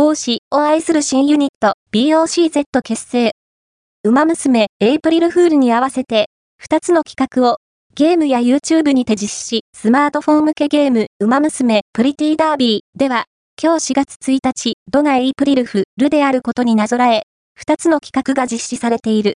帽子を愛する新ユニット BOCZ 結成。馬娘エイプリルフールに合わせて、2つの企画をゲームや YouTube にて実施し、スマートフォン向けゲーム、馬娘、プリティダービーでは、今日4月1日、ドナエイプリルフルであることになぞらえ、2つの企画が実施されている。